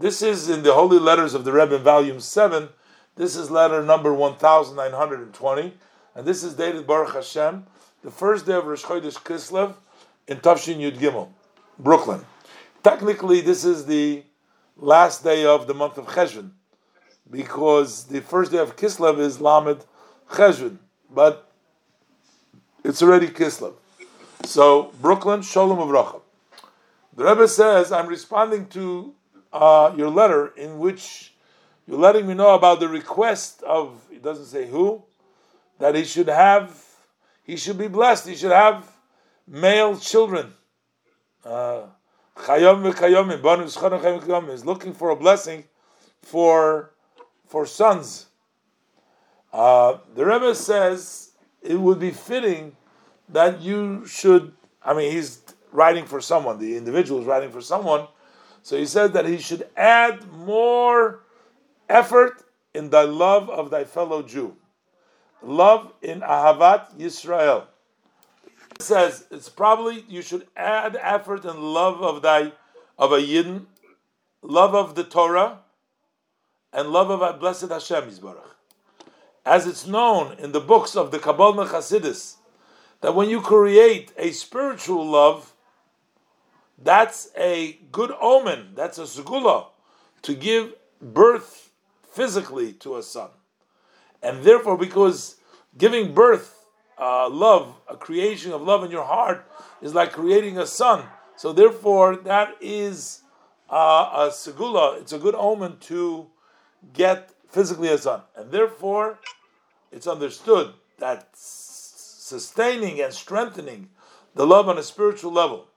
This is in the Holy Letters of the Rebbe in Volume 7. This is letter number 1920, and this is dated Baruch Hashem, the first day of Rosh Chodesh Kislev in Tav Shin Yud Gimel, Brooklyn. Technically, this is the last day of the month of Cheshvan, because the first day of Kislev is Lamed Cheshvan, but it's already Kislev. So, Brooklyn, Shalom uVracha. The Rebbe says, I'm responding to uh, your letter in which you're letting me know about the request of, it doesn't say who, that he should have, he should be blessed, he should have male children. Uh, is looking for a blessing for for sons. Uh, the Rebbe says it would be fitting that you should. I mean, he's writing for someone. The individual is writing for someone so he says that he should add more effort in thy love of thy fellow Jew. Love in Ahavat Yisrael. It says it's probably you should add effort and love of thy of a Yidden, love of the Torah, and love of a blessed Hashem Yisbarach. As it's known in the books of the Kabbalah Chassidus, that when you create a spiritual love, that's a good omen. That's a segula to give birth physically to a son. And therefore, because giving birth, uh, love, a creation of love in your heart, is like creating a son. So therefore, that is uh, a segula. It's a good omen to get physically a son. And therefore, it's understood that sustaining and strengthening the love on a spiritual level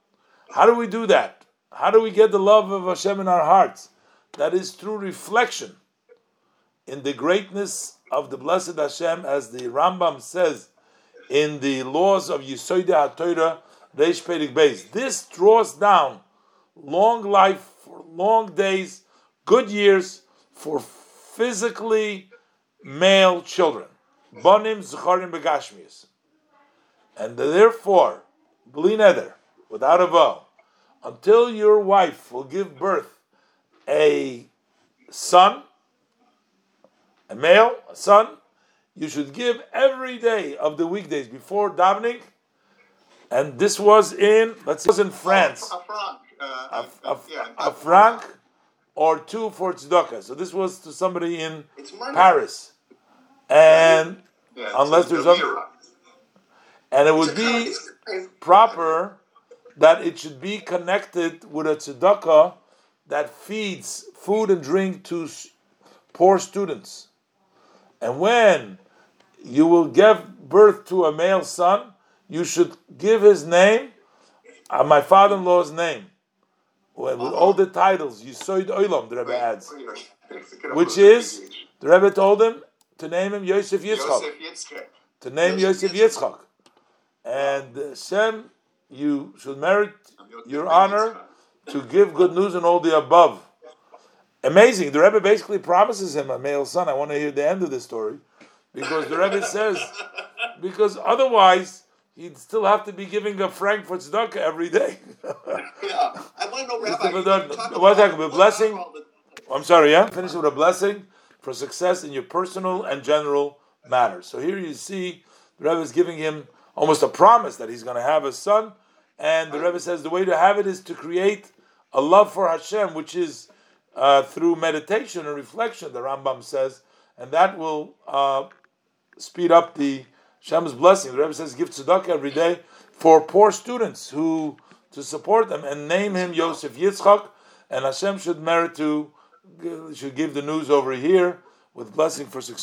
how do we do that? How do we get the love of Hashem in our hearts? That is through reflection in the greatness of the blessed Hashem, as the Rambam says in the laws of Yisoide HaTorah, Reish Perik Beis. This draws down long life for long days, good years for physically male children. Bonim Zecharim Begashmius. And therefore, Bli Neder, without a vow, until your wife will give birth a son, a male, a son, you should give every day of the weekdays before davening. And this was in, let's see, was in France. A, franc. Uh, a, a, yeah, a franc or two for tzedakah. So this was to somebody in Paris. And yeah, unless there's other, and it would be proper that it should be connected with a tzedakah that feeds food and drink to poor students. And when you will give birth to a male son, you should give his name, uh, my father-in-law's name, with all the titles. Yisoid Olam, the Rebbe adds, which is the Rebbe told him to name him Yosef Yitzchak, to name Yosef Yitzchak, and the Shem you should merit your honor to give good news and all the above. Amazing. The Rebbe basically promises him a male son. I want to hear the end of the story because the Rebbe says, because otherwise he'd still have to be giving a franc for tzedakah every day. yeah, I want to know, Rabbi. What talking about blessing? I'm sorry. Yeah, finish with a blessing for success in your personal and general matters. So here you see the Rebbe is giving him almost a promise that he's going to have a son and the Rebbe says the way to have it is to create a love for Hashem, which is uh, through meditation and reflection, the Rambam says, and that will uh, speed up the Hashem's blessing. The Rebbe says give tzedakah every day for poor students who to support them and name him Yosef Yitzchak, and Hashem should merit to should give the news over here with blessing for success.